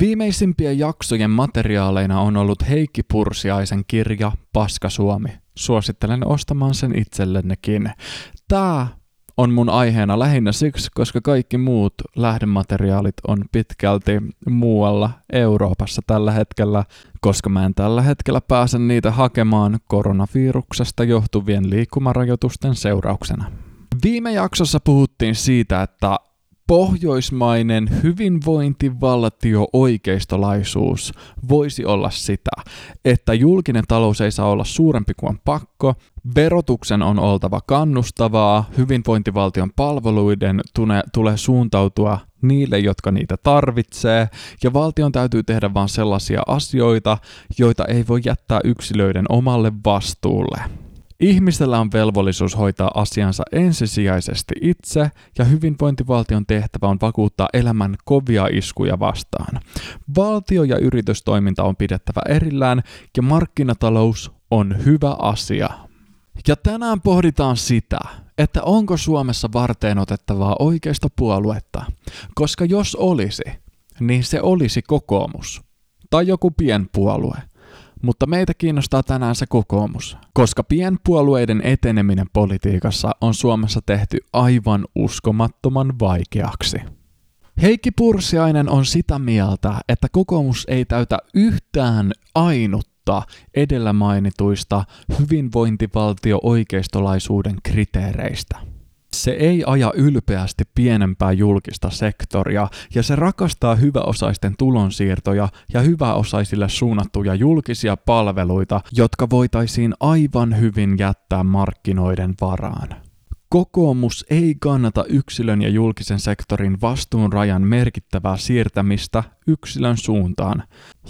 Viimeisimpien jaksojen materiaaleina on ollut Heikki Pursiaisen kirja Paska Suomi. Suosittelen ostamaan sen itsellennekin. Tää on mun aiheena lähinnä siksi, koska kaikki muut lähdemateriaalit on pitkälti muualla Euroopassa tällä hetkellä, koska mä en tällä hetkellä pääse niitä hakemaan koronaviruksesta johtuvien liikkumarajoitusten seurauksena. Viime jaksossa puhuttiin siitä, että pohjoismainen hyvinvointivaltio oikeistolaisuus voisi olla sitä, että julkinen talous ei saa olla suurempi kuin pakko, verotuksen on oltava kannustavaa, hyvinvointivaltion palveluiden tune, tulee suuntautua niille, jotka niitä tarvitsee, ja valtion täytyy tehdä vain sellaisia asioita, joita ei voi jättää yksilöiden omalle vastuulle. Ihmisellä on velvollisuus hoitaa asiansa ensisijaisesti itse, ja hyvinvointivaltion tehtävä on vakuuttaa elämän kovia iskuja vastaan. Valtio- ja yritystoiminta on pidettävä erillään, ja markkinatalous on hyvä asia. Ja tänään pohditaan sitä, että onko Suomessa varteen otettavaa oikeista puoluetta, koska jos olisi, niin se olisi kokoomus tai joku pienpuolue – mutta meitä kiinnostaa tänään se kokoomus, koska pienpuolueiden eteneminen politiikassa on Suomessa tehty aivan uskomattoman vaikeaksi. Heikki Pursiainen on sitä mieltä, että kokoomus ei täytä yhtään ainutta edellä mainituista hyvinvointivaltio-oikeistolaisuuden kriteereistä. Se ei aja ylpeästi pienempää julkista sektoria ja se rakastaa hyväosaisten tulonsiirtoja ja hyväosaisille suunnattuja julkisia palveluita, jotka voitaisiin aivan hyvin jättää markkinoiden varaan. Kokoomus ei kannata yksilön ja julkisen sektorin vastuunrajan merkittävää siirtämistä yksilön suuntaan,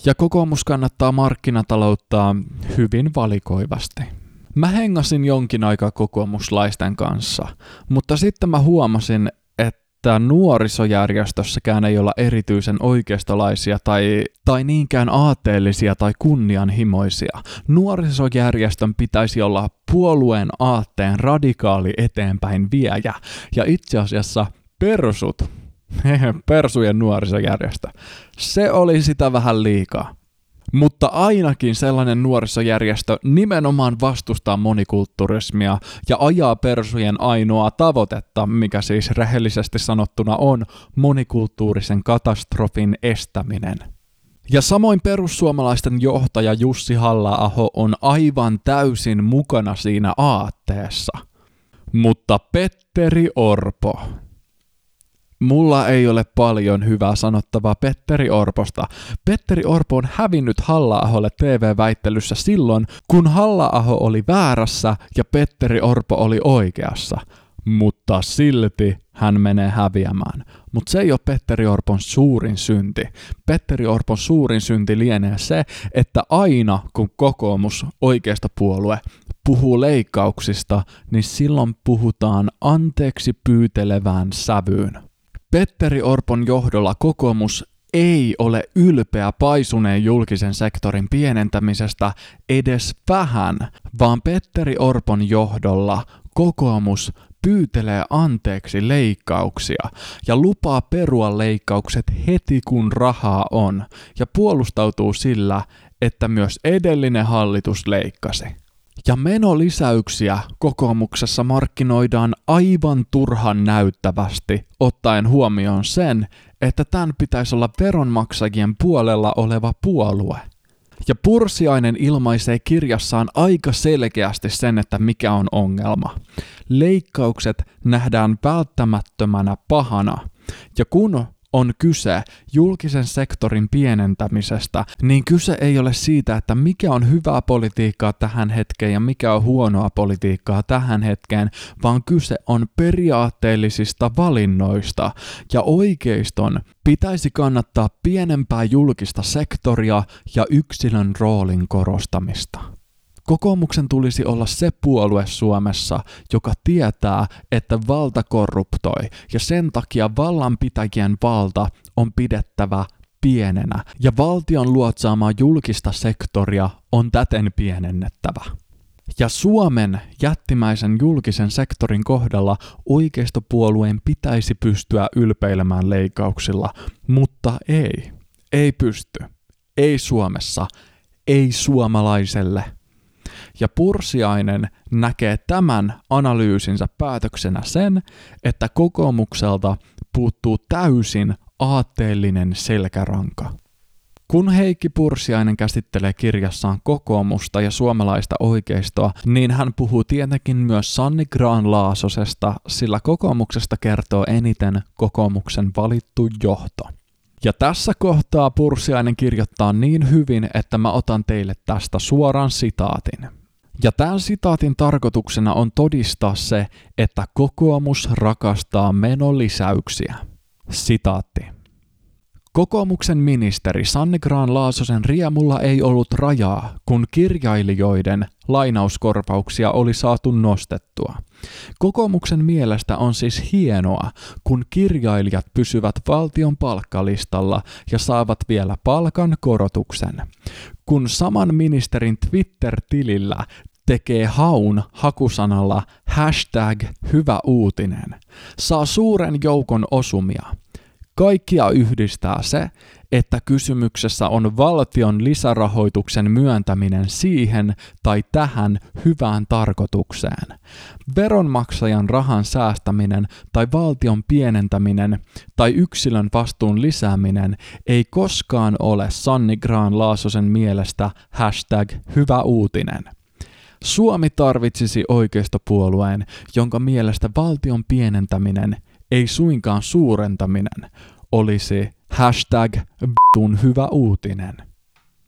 ja kokoomus kannattaa markkinataloutta hyvin valikoivasti. Mä hengasin jonkin aikaa kokoomuslaisten kanssa, mutta sitten mä huomasin, että nuorisojärjestössäkään ei olla erityisen oikeistolaisia tai, tai niinkään aatteellisia tai kunnianhimoisia. Nuorisojärjestön pitäisi olla puolueen aatteen radikaali eteenpäin viejä, ja itse asiassa persut, persujen nuorisojärjestö, se oli sitä vähän liikaa. Mutta ainakin sellainen nuorisojärjestö nimenomaan vastustaa monikulturismia ja ajaa persujen ainoaa tavoitetta, mikä siis rehellisesti sanottuna on monikulttuurisen katastrofin estäminen. Ja samoin perussuomalaisten johtaja Jussi halla on aivan täysin mukana siinä aatteessa. Mutta Petteri Orpo, Mulla ei ole paljon hyvää sanottavaa Petteri Orposta. Petteri Orpo on hävinnyt halla TV-väittelyssä silloin, kun halla oli väärässä ja Petteri Orpo oli oikeassa. Mutta silti hän menee häviämään. Mutta se ei ole Petteri Orpon suurin synti. Petteri Orpon suurin synti lienee se, että aina kun kokoomus, oikeasta puolue, puhuu leikkauksista, niin silloin puhutaan anteeksi pyytelevään sävyyn. Petteri Orpon johdolla kokoomus ei ole ylpeä paisuneen julkisen sektorin pienentämisestä edes vähän, vaan Petteri Orpon johdolla kokoomus pyytelee anteeksi leikkauksia ja lupaa perua leikkaukset heti kun rahaa on ja puolustautuu sillä, että myös edellinen hallitus leikkasi. Ja menolisäyksiä kokoomuksessa markkinoidaan aivan turhan näyttävästi, ottaen huomioon sen, että tämän pitäisi olla veronmaksajien puolella oleva puolue. Ja Pursiainen ilmaisee kirjassaan aika selkeästi sen, että mikä on ongelma. Leikkaukset nähdään välttämättömänä pahana, ja kun on kyse julkisen sektorin pienentämisestä, niin kyse ei ole siitä, että mikä on hyvää politiikkaa tähän hetkeen ja mikä on huonoa politiikkaa tähän hetkeen, vaan kyse on periaatteellisista valinnoista ja oikeiston pitäisi kannattaa pienempää julkista sektoria ja yksilön roolin korostamista. Kokoomuksen tulisi olla se puolue Suomessa, joka tietää, että valta korruptoi ja sen takia vallanpitäjien valta on pidettävä pienenä ja valtion luotsaamaa julkista sektoria on täten pienennettävä. Ja Suomen jättimäisen julkisen sektorin kohdalla oikeistopuolueen pitäisi pystyä ylpeilemään leikkauksilla, mutta ei. Ei pysty. Ei Suomessa. Ei suomalaiselle. Ja Pursiainen näkee tämän analyysinsä päätöksenä sen, että kokoomukselta puuttuu täysin aatteellinen selkäranka. Kun Heikki Pursiainen käsittelee kirjassaan kokoomusta ja suomalaista oikeistoa, niin hän puhuu tietenkin myös Sanni Graan-Laasosesta, sillä kokoomuksesta kertoo eniten kokoomuksen valittu johto. Ja tässä kohtaa Pursiainen kirjoittaa niin hyvin, että mä otan teille tästä suoran sitaatin. Ja tämän sitaatin tarkoituksena on todistaa se, että kokoomus rakastaa menolisäyksiä. Sitaatti. Kokoomuksen ministeri Sanni Graan Laasosen riemulla ei ollut rajaa, kun kirjailijoiden lainauskorvauksia oli saatu nostettua. Kokoomuksen mielestä on siis hienoa, kun kirjailijat pysyvät valtion palkkalistalla ja saavat vielä palkan korotuksen. Kun saman ministerin Twitter-tilillä tekee haun hakusanalla hashtag hyvä uutinen, saa suuren joukon osumia – Kaikkia yhdistää se, että kysymyksessä on valtion lisärahoituksen myöntäminen siihen tai tähän hyvään tarkoitukseen. Veronmaksajan rahan säästäminen tai valtion pienentäminen tai yksilön vastuun lisääminen ei koskaan ole Sanni Graan Laasosen mielestä hashtag hyvä uutinen. Suomi tarvitsisi oikeistopuolueen, jonka mielestä valtion pienentäminen ei suinkaan suurentaminen, olisi hashtag hyvä uutinen.